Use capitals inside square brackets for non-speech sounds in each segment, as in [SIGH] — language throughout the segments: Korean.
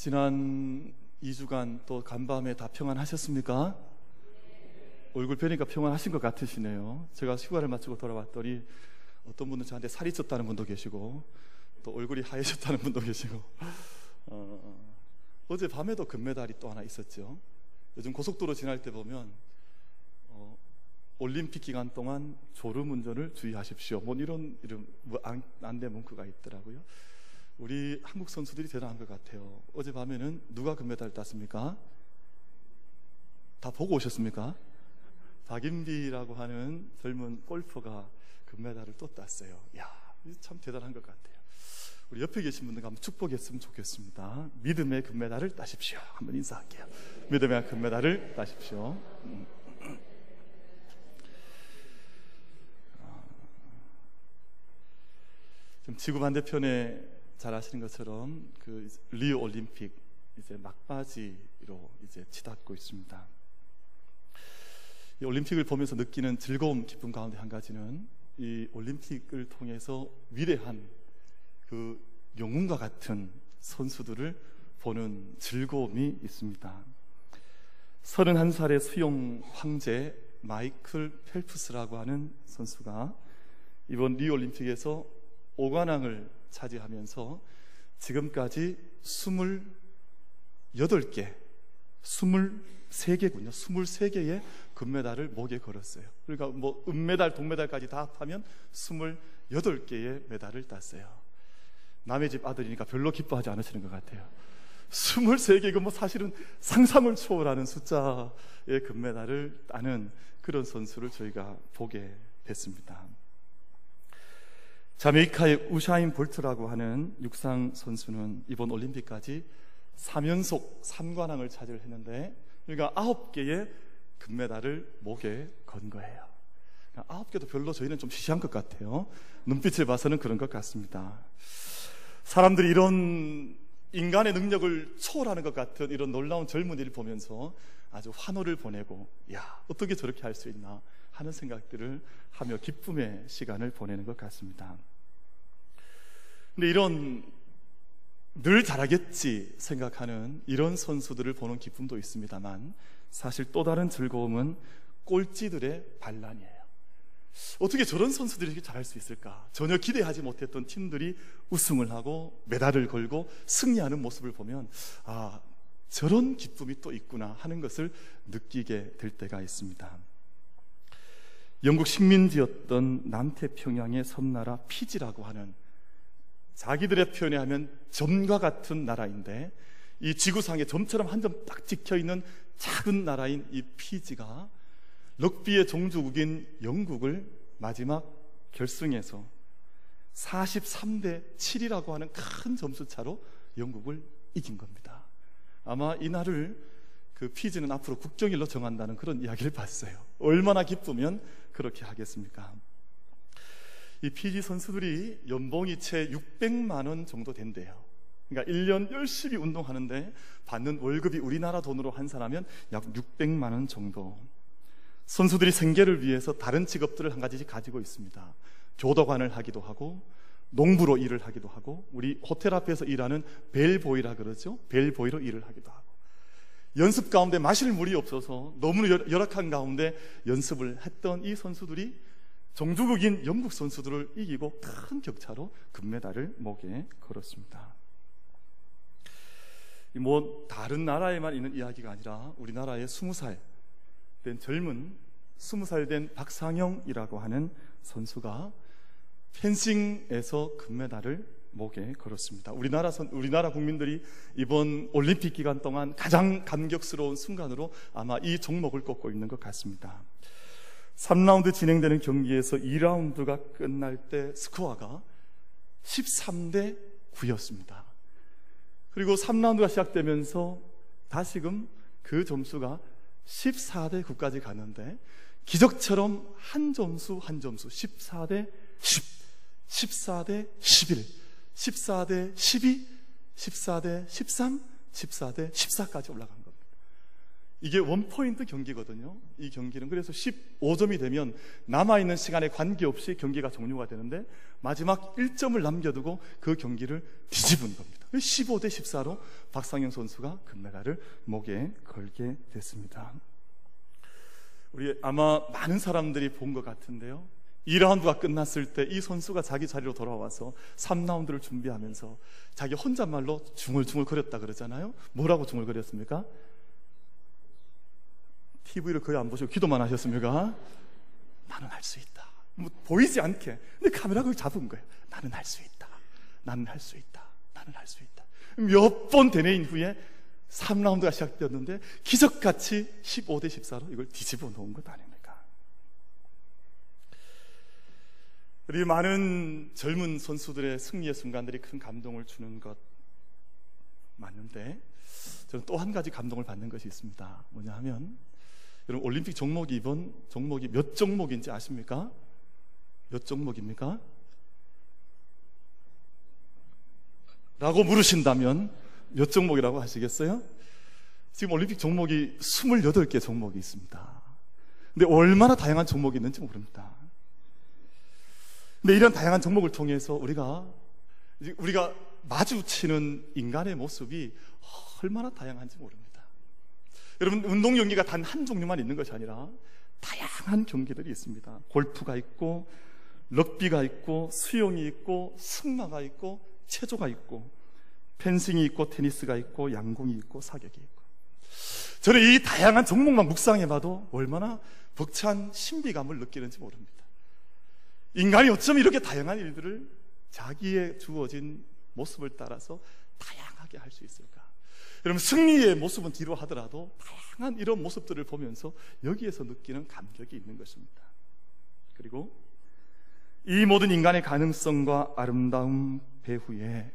지난 2주간 또 간밤에 다 평안하셨습니까? 얼굴 뵈니까 평안하신 것 같으시네요. 제가 휴가를 마치고 돌아왔더니 어떤 분은 저한테 살이 쪘다는 분도 계시고 또 얼굴이 하얘졌다는 분도 계시고 어, 어제 밤에도 금메달이 또 하나 있었죠. 요즘 고속도로 지날 때 보면 어, 올림픽 기간 동안 졸음 운전을 주의하십시오. 뭐 이런 이런 뭐 안내 문구가 있더라고요. 우리 한국 선수들이 대단한 것 같아요. 어제 밤에는 누가 금메달 땄습니까? 다 보고 오셨습니까? 박인비라고 하는 젊은 골퍼가 금메달을 또 땄어요. 야, 참 대단한 것 같아요. 우리 옆에 계신 분들 한번 축복했으면 좋겠습니다. 믿음의 금메달을 따십시오. 한번 인사할게요. 믿음의 금메달을 따십시오. 음. 지금 지구 반대편에 잘 아시는 것처럼 그 리우 올림픽 이제 막바지로 이제 치닫고 있습니다. 이 올림픽을 보면서 느끼는 즐거움, 기쁨 가운데 한 가지는 이 올림픽을 통해서 위대한 그 영웅과 같은 선수들을 보는 즐거움이 있습니다. 31살의 수영 황제 마이클 펠프스라고 하는 선수가 이번 리우 올림픽에서 5관왕을 차지하면서 지금까지 28개, 23개군요. 23개의 금메달을 목에 걸었어요. 그러니까 뭐 은메달, 동메달까지 다 합하면 28개의 메달을 땄어요. 남의 집 아들이니까 별로 기뻐하지 않으시는 것 같아요. 23개, 그뭐 사실은 상상을 초월하는 숫자의 금메달을 따는 그런 선수를 저희가 보게 됐습니다. 자메이카의 우샤인 볼트라고 하는 육상 선수는 이번 올림픽까지 3연속 3관왕을 차지했는데 그러니까 9개의 금메달을 목에 건 거예요. 9개도 별로 저희는 좀 시시한 것 같아요. 눈빛을 봐서는 그런 것 같습니다. 사람들이 이런 인간의 능력을 초월하는 것 같은 이런 놀라운 젊은이를 보면서 아주 환호를 보내고 야 어떻게 저렇게 할 수 있나 하는 생각들을 하며 기쁨의 시간을 보내는 것 같습니다. 근데 이런 늘 잘하겠지 생각하는 이런 선수들을 보는 기쁨도 있습니다만 사실 또 다른 즐거움은 꼴찌들의 반란이에요. 어떻게 저런 선수들이 이렇게 잘할 수 있을까? 전혀 기대하지 못했던 팀들이 우승을 하고 메달을 걸고 승리하는 모습을 보면 아, 저런 기쁨이 또 있구나 하는 것을 느끼게 될 때가 있습니다. 영국 식민지였던 남태평양의 섬나라 피지라고 하는 자기들의 표현에 하면 점과 같은 나라인데 이 지구상에 점처럼 한 점 딱 찍혀 있는 작은 나라인 이 피지가 럭비의 종주국인 영국을 마지막 결승에서 43대 7이라고 하는 큰 점수 차로 영국을 이긴 겁니다. 아마 이날을 그 피지는 앞으로 국정일로 정한다는 그런 이야기를 봤어요. 얼마나 기쁘면 그렇게 하겠습니까? 이 PG 선수들이 연봉이 채 600만 원 정도 된대요. 그러니까 1년 열심히 운동하는데 받는 월급이 우리나라 돈으로 환산하면 약 600만 원 정도. 선수들이 생계를 위해서 다른 직업들을 한 가지씩 가지고 있습니다. 교도관을 하기도 하고 농부로 일을 하기도 하고 우리 호텔 앞에서 일하는 벨보이라 그러죠. 벨보이로 일을 하기도 하고 연습 가운데 마실 물이 없어서 너무 열악한 가운데 연습을 했던 이 선수들이 종주국인 영국 선수들을 이기고 큰 격차로 금메달을 목에 걸었습니다. 뭐 다른 나라에만 있는 이야기가 아니라 우리나라의 스무 살된 젊은 스무 살된 박상영이라고 하는 선수가 펜싱에서 금메달을 목에 걸었습니다. 우리나라 선, 우리나라 국민들이 이번 올림픽 기간 동안 가장 감격스러운 순간으로 아마 이 종목을 꼽고 있는 것 같습니다. 3라운드 진행되는 경기에서 2라운드가 끝날 때 스코어가 13대 9였습니다. 그리고 3라운드가 시작되면서 다시금 그 점수가 14대 9까지 갔는데 기적처럼 한 점수 한 점수 14대 10, 14대 11, 14대 12, 14대 13, 14대 14까지 올라간 이게 원포인트 경기거든요. 이 경기는. 그래서 15점이 되면 남아있는 시간에 관계없이 경기가 종료가 되는데 마지막 1점을 남겨두고 그 경기를 뒤집은 겁니다. 15대 14로 박상영 선수가 금메달을 목에 걸게 됐습니다. 우리 아마 많은 사람들이 본 것 같은데요. 2라운드가 끝났을 때 이 선수가 자기 자리로 돌아와서 3라운드를 준비하면서 자기 혼잣말로 중얼중얼 거렸다 그러잖아요. 뭐라고 중얼거렸습니까? TV를 거의 안 보시고 기도만 하셨습니까? 나는 할 수 있다. 뭐 보이지 않게. 근데 카메라 를 잡은 거예요. 나는 할 수 있다. 나는 할 수 있다. 나는 할 수 있다. 몇번 대내인 후에 3라운드가 시작되었는데 기적같이 15대 14로 이걸 뒤집어 놓은 것 아닙니까? 우리 많은 젊은 선수들의 승리의 순간들이 큰 감동을 주는 것 맞는데 저는 또 한 가지 감동을 받는 것이 있습니다. 뭐냐 하면 여러분 올림픽 종목이 이번 종목이 몇 종목인지 아십니까? 몇 종목입니까? 라고 물으신다면 몇 종목이라고 하시겠어요? 지금 올림픽 종목이 28개 종목이 있습니다. 근데 얼마나 다양한 종목이 있는지 모릅니다. 근데 이런 다양한 종목을 통해서 우리가 우리가 마주치는 인간의 모습이 얼마나 다양한지 모릅니다. 여러분 운동 경기가 단 한 종류만 있는 것이 아니라 다양한 경기들이 있습니다. 골프가 있고 럭비가 있고 수영이 있고 승마가 있고 체조가 있고 펜싱이 있고 테니스가 있고 양궁이 있고 사격이 있고 저는 이 다양한 종목만 묵상해봐도 얼마나 벅찬 신비감을 느끼는지 모릅니다. 인간이 어쩜 이렇게 다양한 일들을 자기의 주어진 모습을 따라서 다양하게 할 수 있을까? 여러분 승리의 모습은 뒤로 하더라도 다양한 이런 모습들을 보면서 여기에서 느끼는 감격이 있는 것입니다. 그리고 이 모든 인간의 가능성과 아름다움 배후에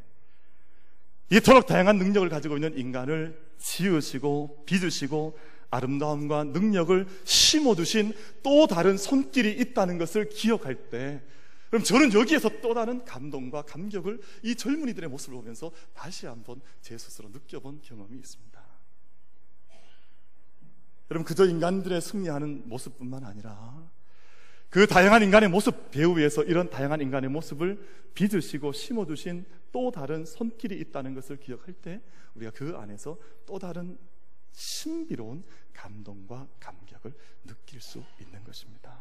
이토록 다양한 능력을 가지고 있는 인간을 지으시고 빚으시고 아름다움과 능력을 심어두신 또 다른 손길이 있다는 것을 기억할 때 그럼 저는 여기에서 또 다른 감동과 감격을 이 젊은이들의 모습을 보면서 다시 한번 제 스스로 느껴본 경험이 있습니다. 여러분 그저 인간들의 승리하는 모습뿐만 아니라 그 다양한 인간의 모습 배우 위에서 이런 다양한 인간의 모습을 빚으시고 심어두신 또 다른 손길이 있다는 것을 기억할 때 우리가 그 안에서 또 다른 신비로운 감동과 감격을 느낄 수 있는 것입니다.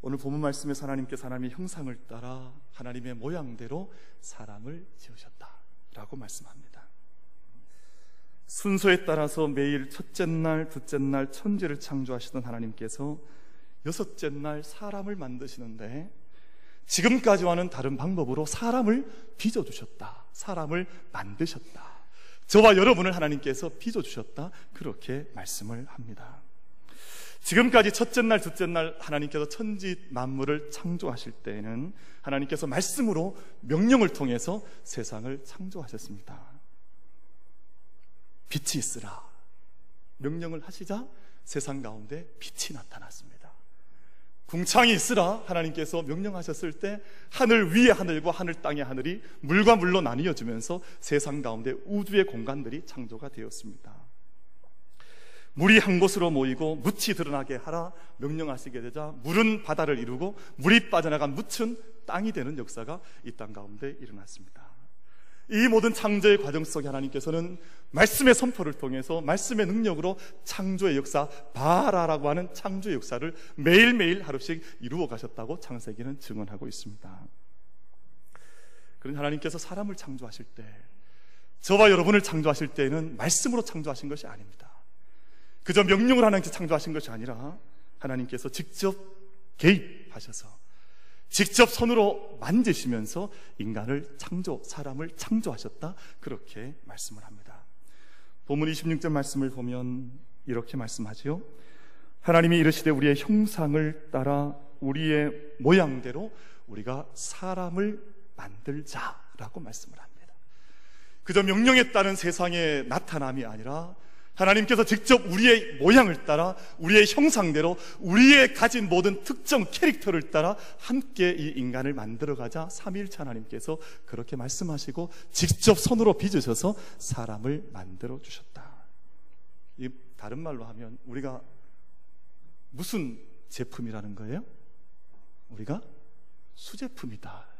오늘 본문 말씀에 하나님께 하나님의 형상을 따라 하나님의 모양대로 사람을 지으셨다라고 말씀합니다. 순서에 따라서 매일 첫째 날, 둘째 날 천지를 창조하시던 하나님께서 여섯째 날 사람을 만드시는데 지금까지와는 다른 방법으로 사람을 빚어주셨다. 사람을 만드셨다. 저와 여러분을 하나님께서 빚어주셨다. 그렇게 말씀을 합니다. 지금까지 첫째 날, 둘째 날 하나님께서 천지 만물을 창조하실 때에는 하나님께서 말씀으로 명령을 통해서 세상을 창조하셨습니다. 빛이 있으라. 명령을 하시자 세상 가운데 빛이 나타났습니다. 궁창이 있으라 하나님께서 명령하셨을 때 하늘 위의 하늘과 하늘 땅의 하늘이 물과 물로 나뉘어지면서 세상 가운데 우주의 공간들이 창조가 되었습니다. 물이 한 곳으로 모이고 묻이 드러나게 하라 명령하시게 되자 물은 바다를 이루고 물이 빠져나간 묻은 땅이 되는 역사가 이 땅 가운데 일어났습니다. 이 모든 창조의 과정 속에 하나님께서는 말씀의 선포를 통해서 말씀의 능력으로 창조의 역사, 바라라고 하는 창조의 역사를 매일매일 하루씩 이루어 가셨다고 창세기는 증언하고 있습니다. 그런 하나님께서 사람을 창조하실 때, 저와 여러분을 창조하실 때에는 말씀으로 창조하신 것이 아닙니다. 그저 명령을 하나님께 창조하신 것이 아니라 하나님께서 직접 개입하셔서 직접 손으로 만지시면서 인간을 창조, 사람을 창조하셨다. 그렇게 말씀을 합니다. 본문 26절 말씀을 보면 이렇게 말씀하지요. 하나님이 이르시되 우리의 형상을 따라 우리의 모양대로 우리가 사람을 만들자라고 말씀을 합니다. 그저 명령에 따른 세상의 나타남이 아니라 하나님께서 직접 우리의 모양을 따라 우리의 형상대로 우리의 가진 모든 특정 캐릭터를 따라 함께 이 인간을 만들어가자 삼일차 하나님께서 그렇게 말씀하시고 직접 손으로 빚으셔서 사람을 만들어 주셨다. 이 다른 말로 하면 우리가 무슨 제품이라는 거예요? 우리가 수제품이다.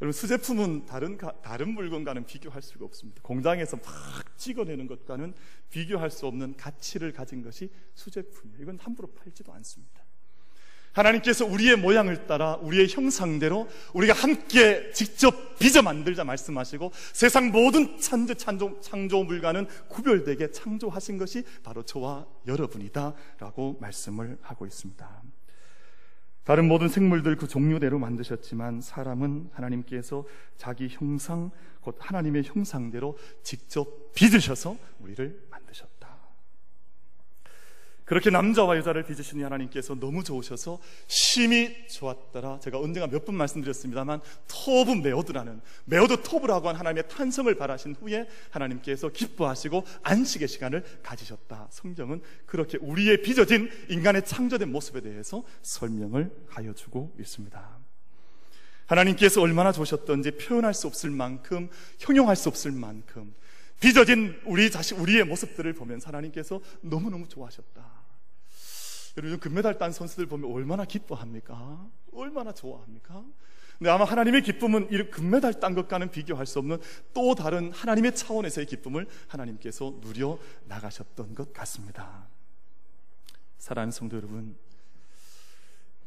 여러분 수제품은 다른 다른 물건과는 비교할 수가 없습니다. 공장에서 막 찍어내는 것과는 비교할 수 없는 가치를 가진 것이 수제품이에요. 이건 함부로 팔지도 않습니다. 하나님께서 우리의 모양을 따라 우리의 형상대로 우리가 함께 직접 빚어 만들자 말씀하시고 세상 모든 창조, 창조, 창조물과는 구별되게 창조하신 것이 바로 저와 여러분이다 라고 말씀을 하고 있습니다. 다른 모든 생물들 그 종류대로 만드셨지만 사람은 하나님께서 자기 형상, 곧 하나님의 형상대로 직접 빚으셔서 우리를. 그렇게 남자와 여자를 빚으신 하나님께서 너무 좋으셔서 심히 좋았더라. 제가 언젠가 몇 번 말씀드렸습니다만 טוב מאוד라는 מאוד טוב라고 한 하나님의 탄성을 발하신 후에 하나님께서 기뻐하시고 안식의 시간을 가지셨다. 성경은 그렇게 우리의 빚어진 인간의 창조된 모습에 대해서 설명을 하여 주고 있습니다. 하나님께서 얼마나 좋으셨던지 표현할 수 없을 만큼 형용할 수 없을 만큼 빚어진 우리 자신, 우리의 모습들을 보면 하나님께서 너무너무 좋아하셨다. 여러분 금메달 딴 선수들 보면 얼마나 기뻐합니까? 얼마나 좋아합니까? 근데 아마 하나님의 기쁨은 이 금메달 딴 것과는 비교할 수 없는 또 다른 하나님의 차원에서의 기쁨을 하나님께서 누려 나가셨던 것 같습니다. 사랑하는 성도 여러분,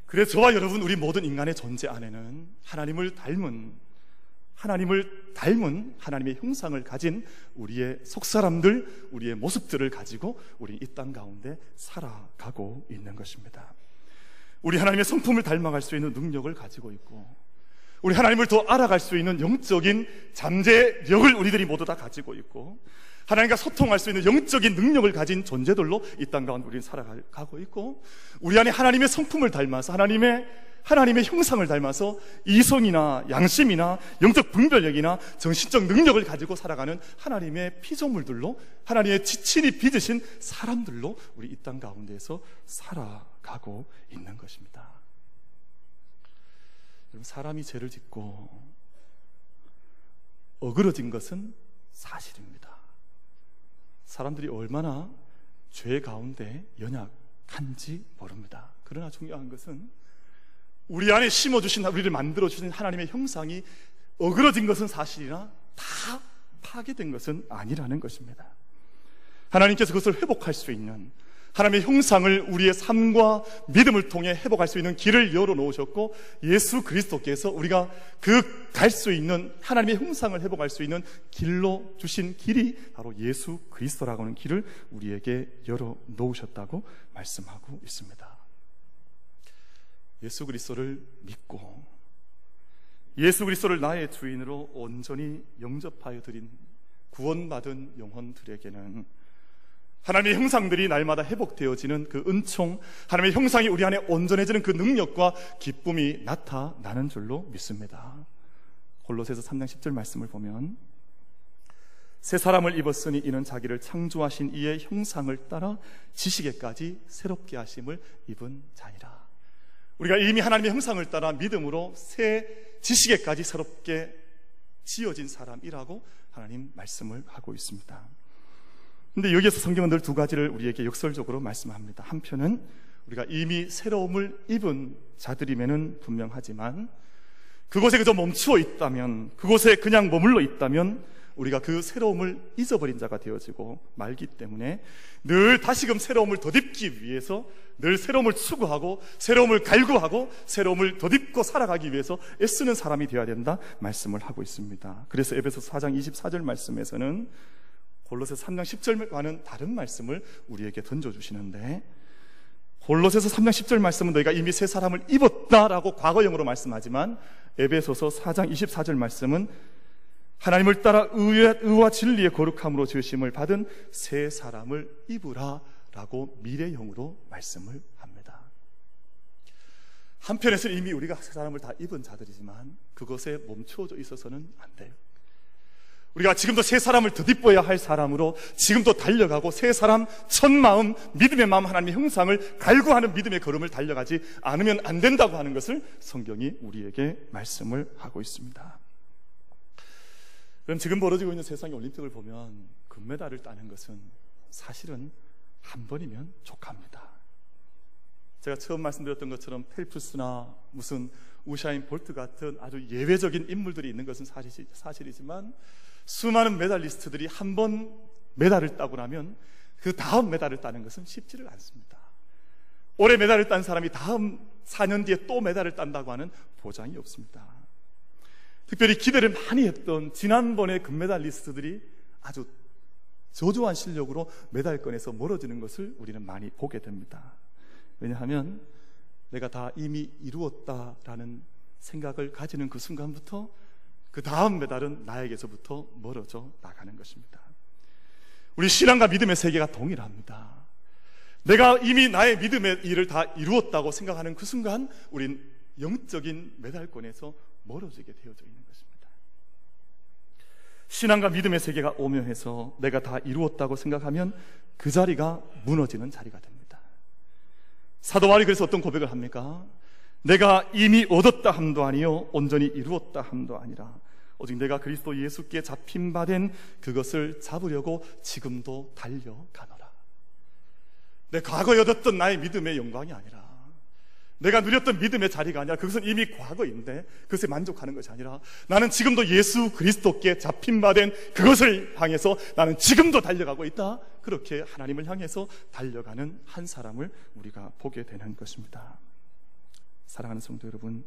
그래서 저와 여러분 우리 모든 인간의 존재 안에는 하나님을 닮은 하나님을 닮은 하나님의 형상을 가진 우리의 속사람들, 우리의 모습들을 가지고 우리 이 땅 가운데 살아가고 있는 것입니다. 우리 하나님의 성품을 닮아갈 수 있는 능력을 가지고 있고, 우리 하나님을 더 알아갈 수 있는 영적인 잠재력을 우리들이 모두 다 가지고 있고, 하나님과 소통할 수 있는 영적인 능력을 가진 존재들로 이 땅 가운데 우리는 살아가고 있고, 우리 안에 하나님의 성품을 닮아서 하나님의 하나님의 형상을 닮아서 이성이나 양심이나 영적 분별력이나 정신적 능력을 가지고 살아가는 하나님의 피조물들로 하나님의 지친이 빚으신 사람들로 우리 이 땅 가운데에서 살아가고 있는 것입니다. 사람이 죄를 짓고 어그러진 것은 사실입니다. 사람들이 얼마나 죄 가운데 연약한지 모릅니다. 그러나 중요한 것은 우리 안에 심어주신, 우리를 만들어주신 하나님의 형상이 어그러진 것은 사실이나 다 파괴된 것은 아니라는 것입니다. 하나님께서 그것을 회복할 수 있는 하나님의 형상을 우리의 삶과 믿음을 통해 회복할 수 있는 길을 열어 놓으셨고 예수 그리스도께서 우리가 그 갈 수 있는 하나님의 형상을 회복할 수 있는 길로 주신 길이 바로 예수 그리스도라고 하는 길을 우리에게 열어 놓으셨다고 말씀하고 있습니다. 예수 그리스도를 믿고 예수 그리스도를 나의 주인으로 온전히 영접하여 드린 구원받은 영혼들에게는 하나님의 형상들이 날마다 회복되어지는 그 은총, 하나님의 형상이 우리 안에 온전해지는 그 능력과 기쁨이 나타나는 줄로 믿습니다. 골로새서 3장 10절 말씀을 보면 새 사람을 입었으니 이는 자기를 창조하신 이의 형상을 따라 지식에까지 새롭게 하심을 입은 자니라. 우리가 이미 하나님의 형상을 따라 믿음으로 새 지식에까지 새롭게 지어진 사람이라고 하나님 말씀을 하고 있습니다. 근데 여기에서 성경은 늘 두 가지를 우리에게 역설적으로 말씀합니다. 한편은 우리가 이미 새로움을 입은 자들임에는 분명하지만 그곳에 그저 멈추어 있다면 그곳에 그냥 머물러 있다면 우리가 그 새로움을 잊어버린 자가 되어지고 말기 때문에 늘 다시금 새로움을 덧입기 위해서 늘 새로움을 추구하고 새로움을 갈구하고 새로움을 덧입고 살아가기 위해서 애쓰는 사람이 되어야 된다 말씀을 하고 있습니다. 그래서 에베소 4장 24절 말씀에서는 골로새 3장 10절과는 다른 말씀을 우리에게 던져주시는데 골로새서 3장 10절 말씀은 너희가 이미 새 사람을 입었다라고 과거형으로 말씀하지만 에베소서 4장 24절 말씀은 하나님을 따라 의와, 의와 진리의 거룩함으로 지으심을 받은 새 사람을 입으라 라고 미래형으로 말씀을 합니다. 한편에서는 이미 우리가 새 사람을 다 입은 자들이지만 그것에 멈추어져 있어서는 안 돼요. 우리가 지금도 새 사람을 덧입어야 할 사람으로 지금도 달려가고 새 사람 첫 마음, 믿음의 마음 하나님의 형상을 갈구하는 믿음의 걸음을 달려가지 않으면 안 된다고 하는 것을 성경이 우리에게 말씀을 하고 있습니다. 그럼 지금 벌어지고 있는 세상의 올림픽을 보면 금메달을 따는 것은 사실은 한 번이면 족합니다. 제가 처음 말씀드렸던 것처럼 펠프스나 무슨 우사인 볼트 같은 아주 예외적인 인물들이 있는 것은 사실이지만 수많은 메달리스트들이 한 번 메달을 따고 나면 그 다음 메달을 따는 것은 쉽지를 않습니다. 올해 메달을 딴 사람이 다음 4년 뒤에 또 메달을 딴다고 하는 보장이 없습니다. 특별히 기대를 많이 했던 지난번에 금메달리스트들이 아주 저조한 실력으로 메달권에서 멀어지는 것을 우리는 많이 보게 됩니다. 왜냐하면 내가 다 이미 이루었다라는 생각을 가지는 그 순간부터 그 다음 메달은 나에게서부터 멀어져 나가는 것입니다. 우리 신앙과 믿음의 세계가 동일합니다. 내가 이미 나의 믿음의 일을 다 이루었다고 생각하는 그 순간 우린 영적인 메달권에서 멀어지게 되어져 있는 것입니다. 신앙과 믿음의 세계가 오묘해서 내가 다 이루었다고 생각하면 그 자리가 무너지는 자리가 됩니다. 사도 바울이 그래서 어떤 고백을 합니까? 내가 이미 얻었다 함도 아니요 온전히 이루었다 함도 아니라 오직 내가 그리스도 예수께 잡힌 바 된 그것을 잡으려고 지금도 달려가노라. 내 과거에 얻었던 나의 믿음의 영광이 아니라 내가 누렸던 믿음의 자리가 아니라 그것은 이미 과거인데 그것에 만족하는 것이 아니라 나는 지금도 예수 그리스도께 잡힌 바 된 그것을 향해서 나는 지금도 달려가고 있다. 그렇게 하나님을 향해서 달려가는 한 사람을 우리가 보게 되는 것입니다. 사랑하는 성도 여러분,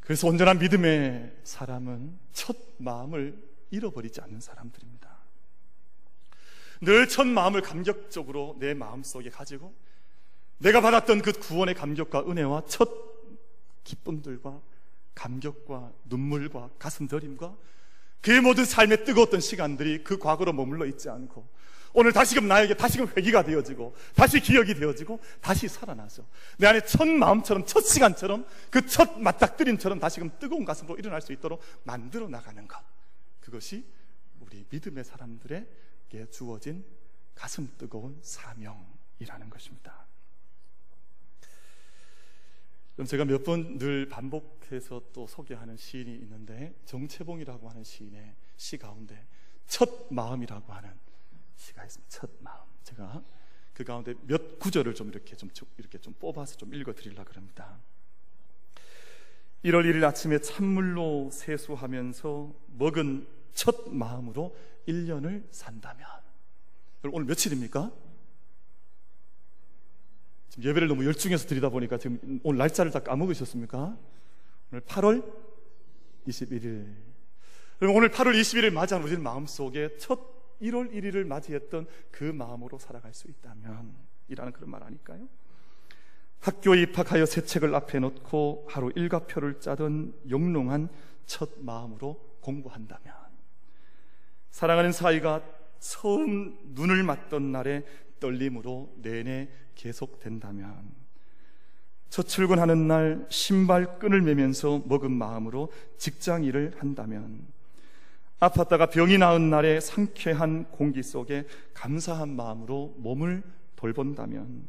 그래서 온전한 믿음의 사람은 첫 마음을 잃어버리지 않는 사람들입니다. 늘 첫 마음을 감격적으로 내 마음 속에 가지고 내가 받았던 그 구원의 감격과 은혜와 첫 기쁨들과 감격과 눈물과 가슴 저림과 그의 모든 삶의 뜨거웠던 시간들이 그 과거로 머물러 있지 않고 오늘 다시금 나에게 다시금 회기가 되어지고 다시 기억이 되어지고 다시 살아나서 내 안에 첫 마음처럼 첫 시간처럼 그 첫 맞닥뜨림처럼 다시금 뜨거운 가슴으로 일어날 수 있도록 만들어 나가는 것 그것이 우리 믿음의 사람들에게 주어진 가슴 뜨거운 사명이라는 것입니다. 그럼 제가 몇 번 늘 반복해서 또 소개하는 시인이 있는데 정채봉이라고 하는 시인의 시 가운데 첫 마음이라고 하는 시가 있습니다. 첫 마음. 제가 그 가운데 몇 구절을 좀 이렇게 좀 이렇게 좀 뽑아서 좀 읽어 드리려 그럽니다. 1월 1일 아침에 찬물로 세수하면서 먹은 첫 마음으로 1년을 산다면 오늘 며칠입니까? 지금 예배를 너무 열중해서 드리다 보니까 지금 오늘 날짜를 다 까먹으셨습니까? 오늘 8월 21일. 그럼 오늘 8월 21일 맞이한 우리는 마음속에 첫 1월 1일을 맞이했던 그 마음으로 살아갈 수 있다면 이라는 그런 말 아닐까요? 학교에 입학하여 새 책을 앞에 놓고 하루 일과표를 짜던 영롱한 첫 마음으로 공부한다면 사랑하는 사이가 처음 눈을 맞던 날에 떨림으로 내내 계속된다면 첫 출근하는 날 신발 끈을 매면서 먹은 마음으로 직장 일을 한다면 아팠다가 병이 나은 날의 상쾌한 공기 속에 감사한 마음으로 몸을 돌본다면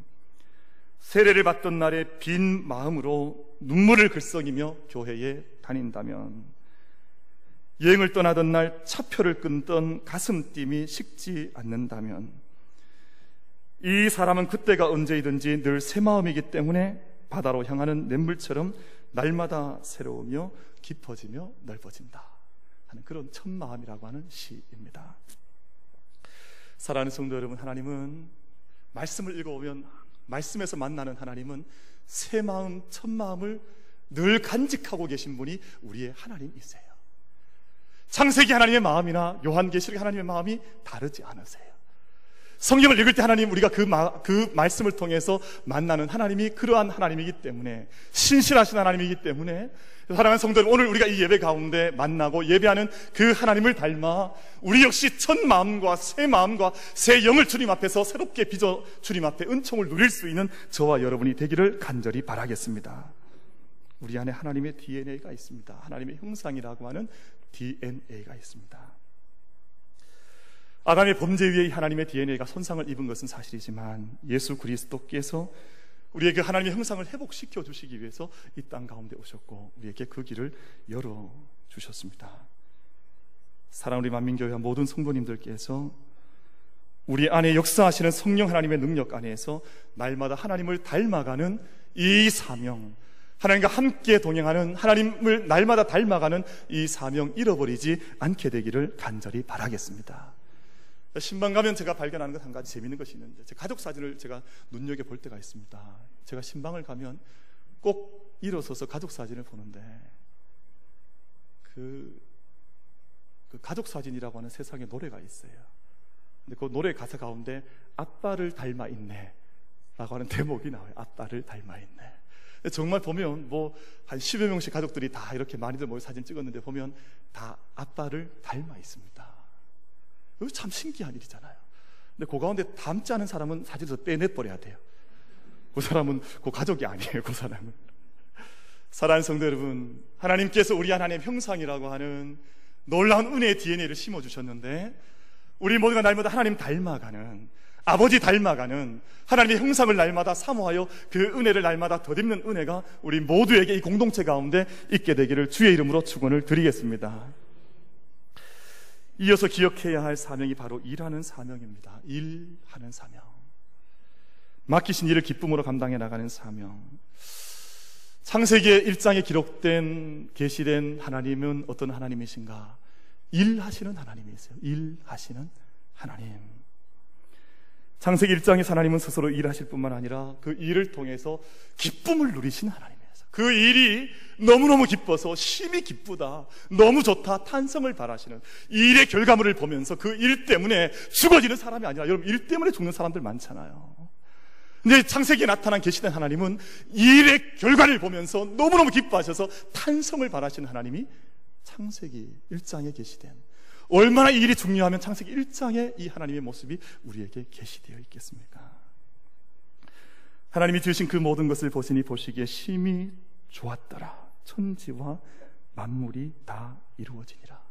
세례를 받던 날의 빈 마음으로 눈물을 글썽이며 교회에 다닌다면 여행을 떠나던 날 차표를 끊던 가슴 띠이 식지 않는다면 이 사람은 그때가 언제이든지 늘 새 마음이기 때문에 바다로 향하는 냇물처럼 날마다 새로우며 깊어지며 넓어진다. 하는 그런 첫 마음이라고 하는 시입니다. 사랑하는 성도 여러분, 하나님은 말씀을 읽어오면 말씀에서 만나는 하나님은 새 마음, 첫 마음을 늘 간직하고 계신 분이 우리의 하나님이세요. 창세기 하나님의 마음이나 요한계시록 하나님의 마음이 다르지 않으세요. 성경을 읽을 때 하나님 우리가 그, 마, 그 말씀을 통해서 만나는 하나님이 그러한 하나님이기 때문에 신실하신 하나님이기 때문에 사랑하는 성도들 오늘 우리가 이 예배 가운데 만나고 예배하는 그 하나님을 닮아 우리 역시 첫 마음과 새 마음과 새 영을 주님 앞에서 새롭게 빚어 주님 앞에 은총을 누릴 수 있는 저와 여러분이 되기를 간절히 바라겠습니다. 우리 안에 하나님의 DNA가 있습니다. 하나님의 형상이라고 하는 DNA가 있습니다. 아담의 범죄 위에 하나님의 DNA가 손상을 입은 것은 사실이지만 예수 그리스도께서 우리에게 하나님의 형상을 회복시켜 주시기 위해서 이 땅 가운데 오셨고 우리에게 그 길을 열어 주셨습니다. 사랑 우리 만민교회 모든 성도님들께서 우리 안에 역사하시는 성령 하나님의 능력 안에서 날마다 하나님을 닮아가는 이 사명, 하나님과 함께 동행하는 하나님을 날마다 닮아가는 이 사명 잃어버리지 않게 되기를 간절히 바라겠습니다. 신방 가면 제가 발견하는 것 한 가지 재밌는 것이 있는데 제 가족 사진을 제가 눈여겨 볼 때가 있습니다. 제가 신방을 가면 꼭 일어서서 가족 사진을 보는데 그, 그 가족 사진이라고 하는 세상에 노래가 있어요. 근데 그 노래 가사 가운데 아빠를 닮아 있네 라고 하는 대목이 나와요. 아빠를 닮아 있네. 정말 보면 뭐 한 10여 명씩 가족들이 다 이렇게 많이들 모여 사진 찍었는데 보면 다 아빠를 닮아 있습니다. 이거 참 신기한 일이잖아요. 근데 그 가운데 닮지 않은 사람은 사진에서 빼내버려야 돼요. 그 사람은 그 가족이 아니에요. 그 사람은. 사랑하는 성도 여러분, 하나님께서 우리 하나님 형상이라고 하는 놀라운 은혜의 DNA를 심어주셨는데 우리 모두가 날마다 하나님 닮아가는 아버지 닮아가는 하나님의 형상을 날마다 사모하여 그 은혜를 날마다 덧입는 은혜가 우리 모두에게 이 공동체 가운데 있게 되기를 주의 이름으로 축원을 드리겠습니다. 이어서 기억해야 할 사명이 바로 일하는 사명입니다. 일하는 사명. 맡기신 일을 기쁨으로 감당해 나가는 사명. 창세기의 1장에 기록된 계시된 하나님은 어떤 하나님이신가? 일하시는 하나님이세요. 일하시는 하나님. 창세기 1장의 하나님은 스스로 일하실 뿐만 아니라 그 일을 통해서 기쁨을 누리신 하나님이에요. 그 일이 너무너무 기뻐서 심히 기쁘다, 너무 좋다, 탄성을 바라시는 일의 결과물을 보면서 그 일 때문에 죽어지는 사람이 아니라 여러분 일 때문에 죽는 사람들 많잖아요. 근데 창세기에 나타난 계시된 하나님은 일의 결과를 보면서 너무너무 기뻐하셔서 탄성을 바라시는 하나님이 창세기 1장에 계시된 얼마나 이 일이 중요하면 창세기 1장에 이 하나님의 모습이 우리에게 계시되어 있겠습니까? 하나님이 지으신 그 모든 것을 보시니 보시기에 심히 좋았더라. 천지와 만물이 다 이루어지니라.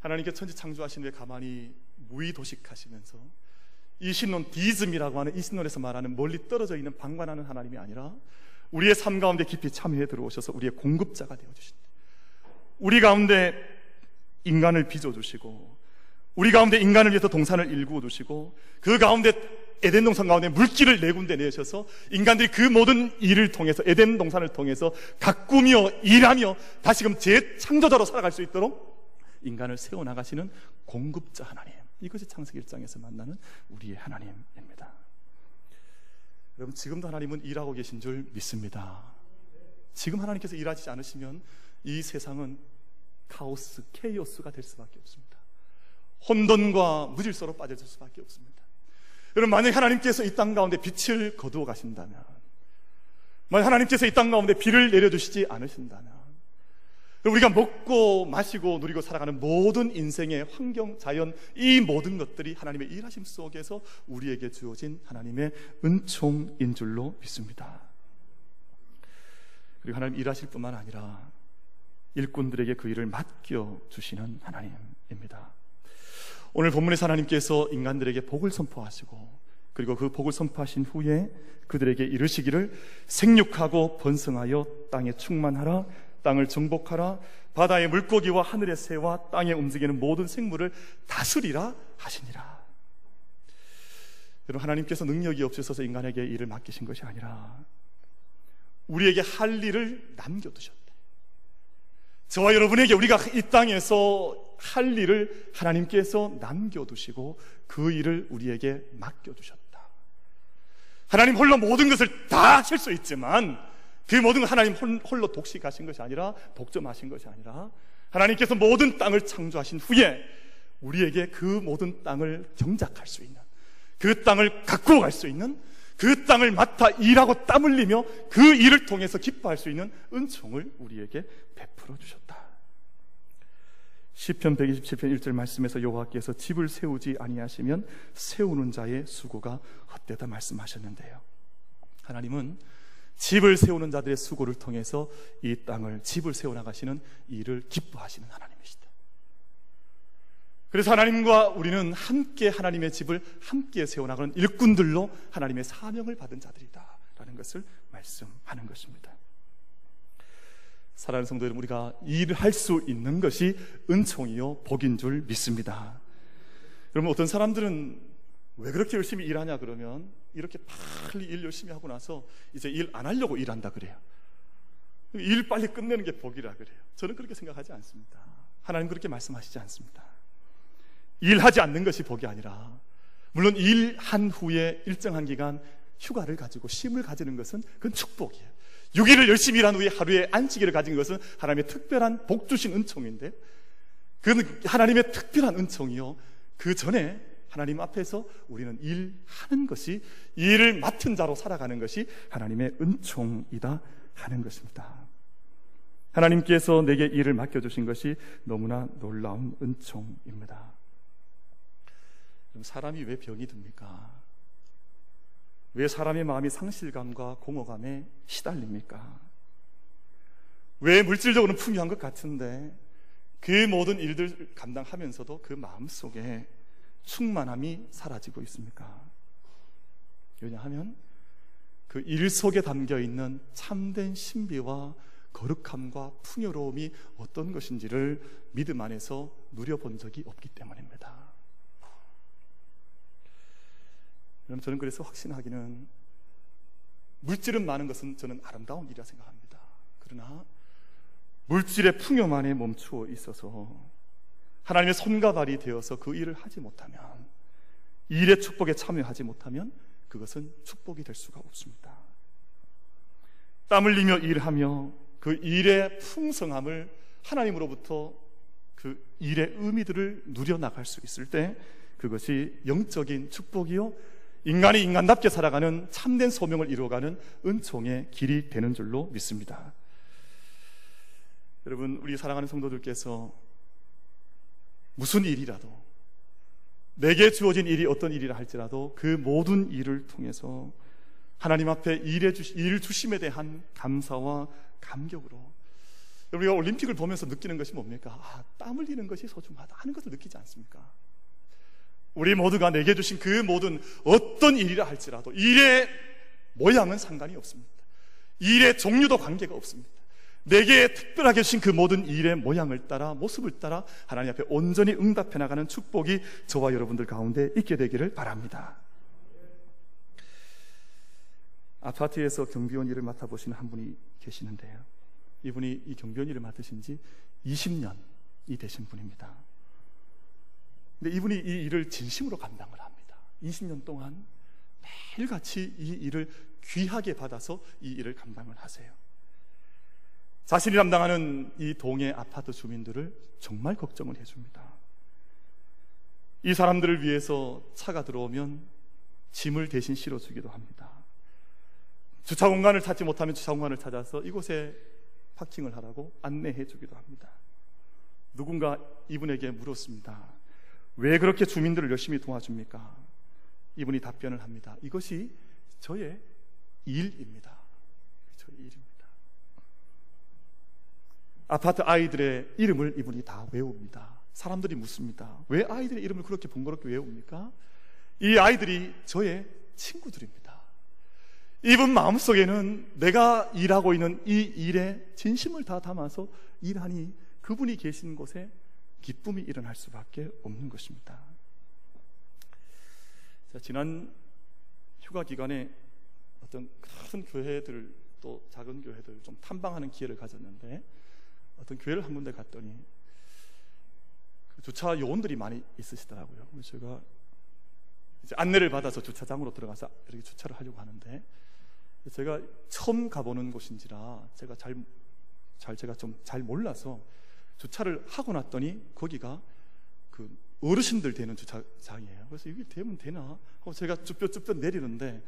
하나님께 천지 창조하신 후에 가만히 무의 도식하시면서 이 신론 디즘이라고 하는 이 신론에서 말하는 멀리 떨어져 있는 방관하는 하나님이 아니라 우리의 삶 가운데 깊이 참여해 들어오셔서 우리의 공급자가 되어 주신다. 우리 가운데 인간을 빚어 주시고 우리 가운데 인간을 위해서 동산을 일구어 두시고 그 가운데 에덴 동산 가운데 물길을 네 군데 내셔서 인간들이 그 모든 일을 통해서 에덴 동산을 통해서 가꾸며 일하며 다시금 재창조자로 살아갈 수 있도록 인간을 세워 나가시는 공급자 하나님. 이것이 창세기 1장에서 만나는 우리의 하나님입니다. 여러분 지금도 하나님은 일하고 계신 줄 믿습니다. 지금 하나님께서 일하지 않으시면 이 세상은 카오스, 케이오스가 될 수밖에 없습니다. 혼돈과 무질서로 빠져들 수밖에 없습니다. 여러분, 만약 하나님께서 이 땅 가운데 빛을 거두어 가신다면, 만약 하나님께서 이 땅 가운데 비를 내려주시지 않으신다면, 우리가 먹고 마시고 누리고 살아가는 모든 인생의 환경, 자연, 이 모든 것들이 하나님의 일하심 속에서 우리에게 주어진 하나님의 은총인 줄로 믿습니다. 그리고 하나님 일하실 뿐만 아니라 일꾼들에게 그 일을 맡겨 주시는 하나님입니다. 오늘 본문에서 하나님께서 인간들에게 복을 선포하시고 그리고 그 복을 선포하신 후에 그들에게 이르시기를 생육하고 번성하여 땅에 충만하라 땅을 정복하라 바다의 물고기와 하늘의 새와 땅에 움직이는 모든 생물을 다스리라 하시니라. 여러분 하나님께서 능력이 없으셔서 인간에게 일을 맡기신 것이 아니라 우리에게 할 일을 남겨두셨다. 저와 여러분에게 우리가 이 땅에서 할 일을 하나님께서 남겨두시고 그 일을 우리에게 맡겨두셨다. 하나님 홀로 모든 것을 다 하실 수 있지만 그 모든 걸 하나님 홀로 독식하신 것이 아니라 독점하신 것이 아니라 하나님께서 모든 땅을 창조하신 후에 우리에게 그 모든 땅을 경작할 수 있는 그 땅을 갖고 갈 수 있는 그 땅을 맡아 일하고 땀 흘리며 그 일을 통해서 기뻐할 수 있는 은총을 우리에게 베풀어 주셨다. 시편 127편 1절 말씀에서 여호와께서 집을 세우지 아니하시면 세우는 자의 수고가 헛되다 말씀하셨는데요. 하나님은 집을 세우는 자들의 수고를 통해서 이 땅을 집을 세워 나가시는 일을 기뻐하시는 하나님이시다. 그래서 하나님과 우리는 함께 하나님의 집을 함께 세워 나가는 일꾼들로 하나님의 사명을 받은 자들이다라는 것을 말씀하는 것입니다. 사랑하는 성도 여러분, 우리가 일을 할 수 있는 것이 은총이요 복인 줄 믿습니다. 여러분 어떤 사람들은 왜 그렇게 열심히 일하냐 그러면 이렇게 빨리 일 열심히 하고 나서 이제 일 안 하려고 일한다 그래요. 일 빨리 끝내는 게 복이라 그래요. 저는 그렇게 생각하지 않습니다. 하나님 그렇게 말씀하시지 않습니다. 일하지 않는 것이 복이 아니라 물론 일한 후에 일정한 기간 휴가를 가지고 쉼을 가지는 것은 그건 축복이에요. 6일을 열심히 일한 후에 하루에 안식일을 가진 것은 하나님의 특별한 복 주신 은총인데 그건 하나님의 특별한 은총이요. 그 전에 하나님 앞에서 우리는 일하는 것이 일을 맡은 자로 살아가는 것이 하나님의 은총이다 하는 것입니다. 하나님께서 내게 일을 맡겨주신 것이 너무나 놀라운 은총입니다. 사람이 왜 병이 듭니까? 왜 사람의 마음이 상실감과 공허감에 시달립니까? 왜 물질적으로는 풍요한 것 같은데 그 모든 일들 감당하면서도 그 마음 속에 충만함이 사라지고 있습니까? 왜냐하면 그 일 속에 담겨 있는 참된 신비와 거룩함과 풍요로움이 어떤 것인지를 믿음 안에서 누려본 적이 없기 때문입니다. 여러분 저는 그래서 확신하기는 물질은 많은 것은 저는 아름다운 일이라 생각합니다. 그러나 물질의 풍요 만에 멈추어 있어서 하나님의 손과 발이 되어서 그 일을 하지 못하면 일의 축복에 참여하지 못하면 그것은 축복이 될 수가 없습니다. 땀 흘리며 일하며 그 일의 풍성함을 하나님으로부터 그 일의 의미들을 누려 나갈 수 있을 때 그것이 영적인 축복이요 인간이 인간답게 살아가는 참된 소명을 이루어가는 은총의 길이 되는 줄로 믿습니다. 여러분, 우리 사랑하는 성도들께서 무슨 일이라도 내게 주어진 일이 어떤 일이라 할지라도 그 모든 일을 통해서 하나님 앞에 일해 주시, 일 주심에 대한 감사와 감격으로 우리가 올림픽을 보면서 느끼는 것이 뭡니까? 아, 땀 흘리는 것이 소중하다 하는 것을 느끼지 않습니까? 우리 모두가 내게 주신 그 모든 어떤 일이라 할지라도 일의 모양은 상관이 없습니다. 일의 종류도 관계가 없습니다. 내게 특별하게 주신 그 모든 일의 모양을 따라 모습을 따라 하나님 앞에 온전히 응답해 나가는 축복이 저와 여러분들 가운데 있게 되기를 바랍니다. 아파트에서 경비원 일을 맡아보시는 한 분이 계시는데요. 이분이 이 경비원 일을 맡으신 지 20년이 되신 분입니다. 근데 이분이 이 일을 진심으로 감당을 합니다. 20년 동안 매일같이 이 일을 귀하게 받아서 이 일을 감당을 하세요. 자신이 담당하는 이 동해 아파트 주민들을 정말 걱정을 해줍니다. 이 사람들을 위해서 차가 들어오면 짐을 대신 실어주기도 합니다. 주차 공간을 찾지 못하면 주차 공간을 찾아서 이곳에 파킹을 하라고 안내해 주기도 합니다. 누군가 이분에게 물었습니다. 왜 그렇게 주민들을 열심히 도와줍니까? 이분이 답변을 합니다. 이것이 저의 일입니다. 저의 일입니다. 아파트 아이들의 이름을 이분이 다 외웁니다. 사람들이 묻습니다. 왜 아이들의 이름을 그렇게 번거롭게 외웁니까? 이 아이들이 저의 친구들입니다. 이분 마음속에는 내가 일하고 있는 이 일에 진심을 다 담아서 일하니 그분이 계신 곳에 기쁨이 일어날 수밖에 없는 것입니다. 자, 지난 휴가 기간에 어떤 큰 교회들 또 작은 교회들 좀 탐방하는 기회를 가졌는데 어떤 교회를 한 군데 갔더니 그 주차 요원들이 많이 있으시더라고요. 그래서 제가 이제 안내를 받아서 주차장으로 들어가서 이렇게 주차를 하려고 하는데 제가 처음 가보는 곳인지라 제가 잘, 잘 제가 좀 잘 몰라서 주차를 하고 났더니 거기가 그 어르신들 되는 주차장이에요. 그래서 이게 되면 되나? 하고 제가 쭈뼛쭈뼛 내리는데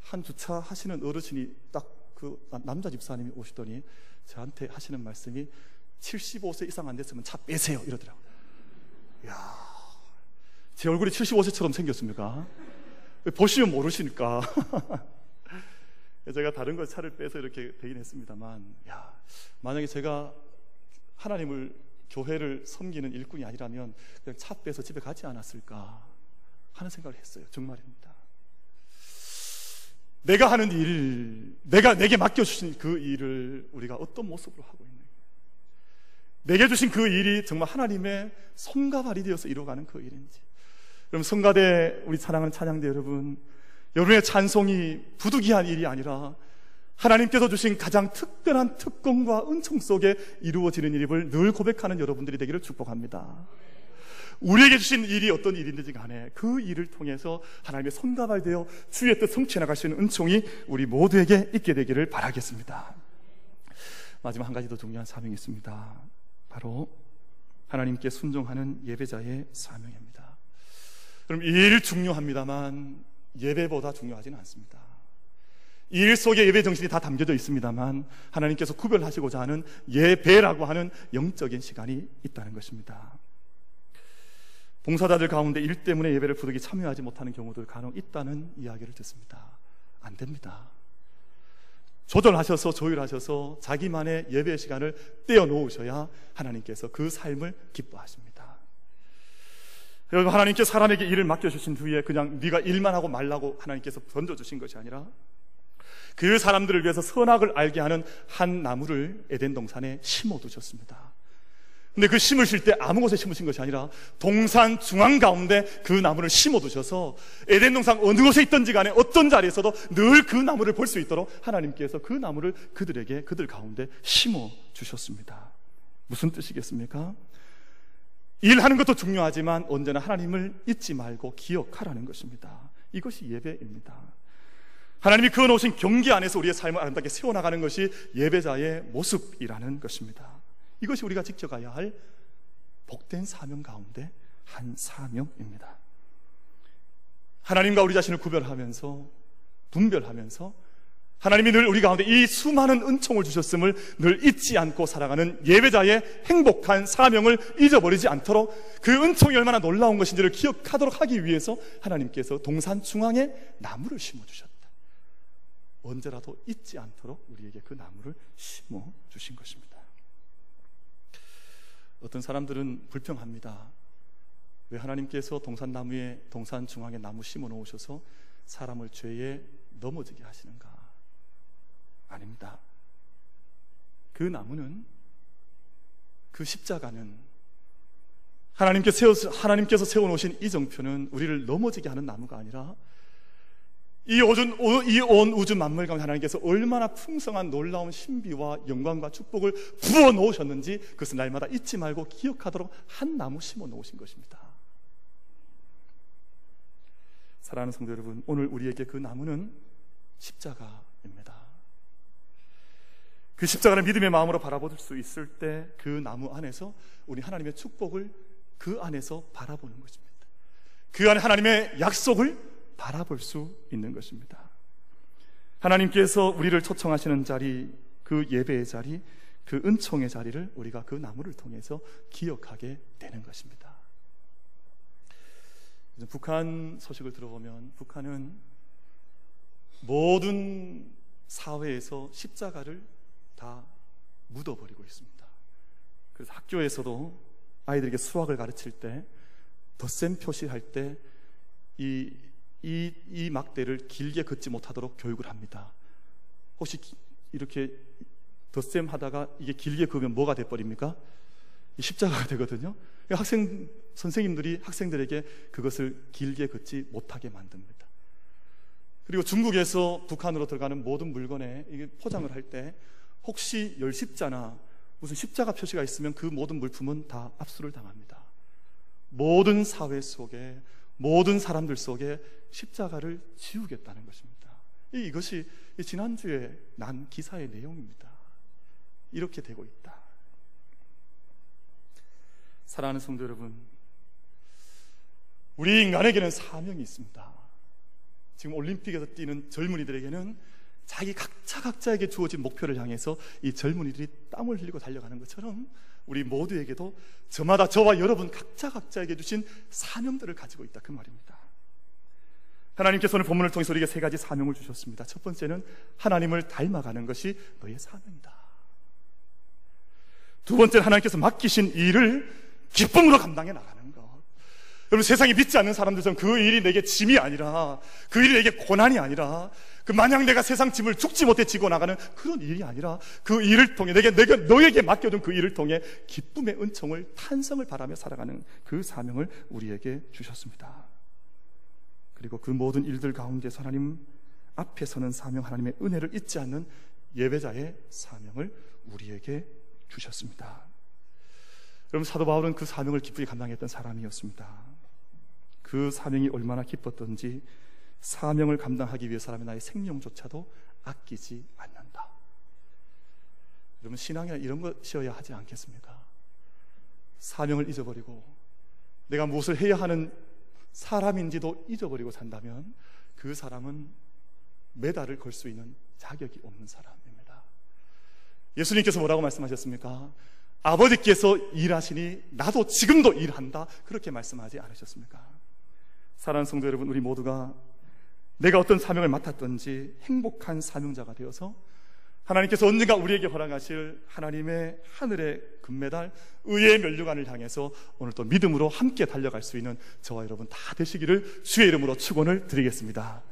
한 주차 하시는 어르신이 딱 그 남자 집사님이 오시더니 저한테 하시는 말씀이 75세 이상 안 됐으면 차 빼세요 이러더라고요. 야, 제 얼굴이 75세처럼 생겼습니까? 보시면 모르시니까. [LAUGHS] 제가 다른 거 차를 빼서 이렇게 되긴 했습니다만, 야, 만약에 제가 하나님을 교회를 섬기는 일꾼이 아니라면 그냥 차 빼서 집에 가지 않았을까 하는 생각을 했어요. 정말입니다. 내가 하는 일, 내가 내게 맡겨주신 그 일을 우리가 어떤 모습으로 하고 있는 내게 주신 그 일이 정말 하나님의 손과 발이 되어서 이루어가는 그 일인지 여러분 성가대 우리 사랑하는 찬양대 여러분 여러분의 찬송이 부득이한 일이 아니라 하나님께서 주신 가장 특별한 특권과 은총 속에 이루어지는 일임을 늘 고백하는 여러분들이 되기를 축복합니다. 우리에게 주신 일이 어떤 일인지 간에 그 일을 통해서 하나님의 손가발 되어 주의 뜻 성취해 나갈 수 있는 은총이 우리 모두에게 있게 되기를 바라겠습니다. 마지막 한 가지 더 중요한 사명이 있습니다. 바로 하나님께 순종하는 예배자의 사명입니다. 그럼 일 중요합니다만 예배보다 중요하지는 않습니다. 일 속에 예배 정신이 다 담겨져 있습니다만 하나님께서 구별하시고자 하는 예배라고 하는 영적인 시간이 있다는 것입니다. 봉사자들 가운데 일 때문에 예배를 부득이 참여하지 못하는 경우도 간혹 있다는 이야기를 듣습니다. 안 됩니다. 조절하셔서 조율하셔서 자기만의 예배 시간을 떼어 놓으셔야 하나님께서 그 삶을 기뻐하십니다. 여러분 하나님께 사람에게 일을 맡겨주신 뒤에 그냥 네가 일만 하고 말라고 하나님께서 던져주신 것이 아니라 그 사람들을 위해서 선악을 알게 하는 한 나무를 에덴 동산에 심어두셨습니다. 근데 그 심으실 때 아무 곳에 심으신 것이 아니라 동산 중앙 가운데 그 나무를 심어두셔서 에덴 동산 어느 곳에 있든지 간에 어떤 자리에서도 늘 그 나무를 볼 수 있도록 하나님께서 그 나무를 그들에게 그들 가운데 심어 주셨습니다. 무슨 뜻이겠습니까? 일하는 것도 중요하지만 언제나 하나님을 잊지 말고 기억하라는 것입니다. 이것이 예배입니다. 하나님이 그어놓으신 경기 안에서 우리의 삶을 아름답게 세워나가는 것이 예배자의 모습이라는 것입니다. 이것이 우리가 지켜가야 할 복된 사명 가운데 한 사명입니다. 하나님과 우리 자신을 구별하면서 분별하면서 하나님이 늘 우리 가운데 이 수많은 은총을 주셨음을 늘 잊지 않고 살아가는 예배자의 행복한 사명을 잊어버리지 않도록 그 은총이 얼마나 놀라운 것인지를 기억하도록 하기 위해서 하나님께서 동산 중앙에 나무를 심어주셨다. 언제라도 잊지 않도록 우리에게 그 나무를 심어 주신 것입니다. 어떤 사람들은 불평합니다. 왜 하나님께서 동산나무에 동산 중앙에 나무 심어 놓으셔서 사람을 죄에 넘어지게 하시는가? 아닙니다. 그 나무는 그 십자가는 하나님께서 세워 하나님께서 세워 놓으신 이 정표는 우리를 넘어지게 하는 나무가 아니라 이 온 우주 만물 가운데 하나님께서 얼마나 풍성한 놀라운 신비와 영광과 축복을 부어 놓으셨는지 그것을 날마다 잊지 말고 기억하도록 한 나무 심어 놓으신 것입니다. 사랑하는 성도 여러분, 오늘 우리에게 그 나무는 십자가입니다. 그 십자가를 믿음의 마음으로 바라볼 수 있을 때 그 나무 안에서 우리 하나님의 축복을 그 안에서 바라보는 것입니다. 그 안에 하나님의 약속을 바라볼 수 있는 것입니다. 하나님께서 우리를 초청하시는 자리, 그 예배의 자리, 그 은총의 자리를 우리가 그 나무를 통해서 기억하게 되는 것입니다. 북한 소식을 들어보면 북한은 모든 사회에서 십자가를 다 묻어버리고 있습니다. 그래서 학교에서도 아이들에게 수학을 가르칠 때 덧셈 표시할 때 이 이, 이 막대를 길게 긋지 못하도록 교육을 합니다. 혹시 이렇게 덧셈 하다가 이게 길게 그으면 뭐가 돼버립니까? 십자가가 [LAUGHS] 되거든요. 학생, 선생님들이 학생들에게 그것을 길게 긋지 못하게 만듭니다. 그리고 중국에서 북한으로 들어가는 모든 물건에 이게 포장을 할 때 혹시 열십자나 무슨 십자가 표시가 있으면 그 모든 물품은 다 압수를 당합니다. 모든 사회 속에 모든 사람들 속에 십자가를 지우겠다는 것입니다. 이것이 지난주에 난 기사의 내용입니다. 이렇게 되고 있다. 사랑하는 성도 여러분, 우리 인간에게는 사명이 있습니다. 지금 올림픽에서 뛰는 젊은이들에게는 자기 각자 각자에게 주어진 목표를 향해서 이 젊은이들이 땀을 흘리고 달려가는 것처럼 우리 모두에게도 저마다 저와 여러분 각자 각자에게 주신 사명들을 가지고 있다 그 말입니다. 하나님께서 오늘 본문을 통해서 우리에게 세 가지 사명을 주셨습니다. 첫 번째는 하나님을 닮아가는 것이 너의 사명이다. 두 번째는 하나님께서 맡기신 일을 기쁨으로 감당해 나가는 것. 여러분 세상에 믿지 않는 사람들처럼 그 일이 내게 짐이 아니라 그 일이 내게 고난이 아니라 그 마냥 내가 세상 짐을 죽지 못해 지고 나가는 그런 일이 아니라 그 일을 통해 내게 내가 너에게 맡겨둔 그 일을 통해 기쁨의 은총을 탄성을 바라며 살아가는 그 사명을 우리에게 주셨습니다. 그리고 그 모든 일들 가운데서 하나님 앞에 서는 사명 하나님의 은혜를 잊지 않는 예배자의 사명을 우리에게 주셨습니다. 여러분 사도 바울은 그 사명을 기쁘게 감당했던 사람이었습니다. 그 사명이 얼마나 기뻤던지 사명을 감당하기 위해 사람이 나의 생명조차도 아끼지 않는다. 여러분 신앙이나 이런 것이어야 하지 않겠습니까? 사명을 잊어버리고 내가 무엇을 해야 하는 사람인지도 잊어버리고 산다면 그 사람은 메달을 걸 수 있는 자격이 없는 사람입니다. 예수님께서 뭐라고 말씀하셨습니까? 아버지께서 일하시니 나도 지금도 일한다. 그렇게 말씀하지 않으셨습니까? 사랑하는 성도 여러분, 우리 모두가 내가 어떤 사명을 맡았던지 행복한 사명자가 되어서 하나님께서 언젠가 우리에게 허락하실 하나님의 하늘의 금메달, 의의 면류관을 향해서 오늘 또 믿음으로 함께 달려갈 수 있는 저와 여러분 다 되시기를 주의 이름으로 축원을 드리겠습니다.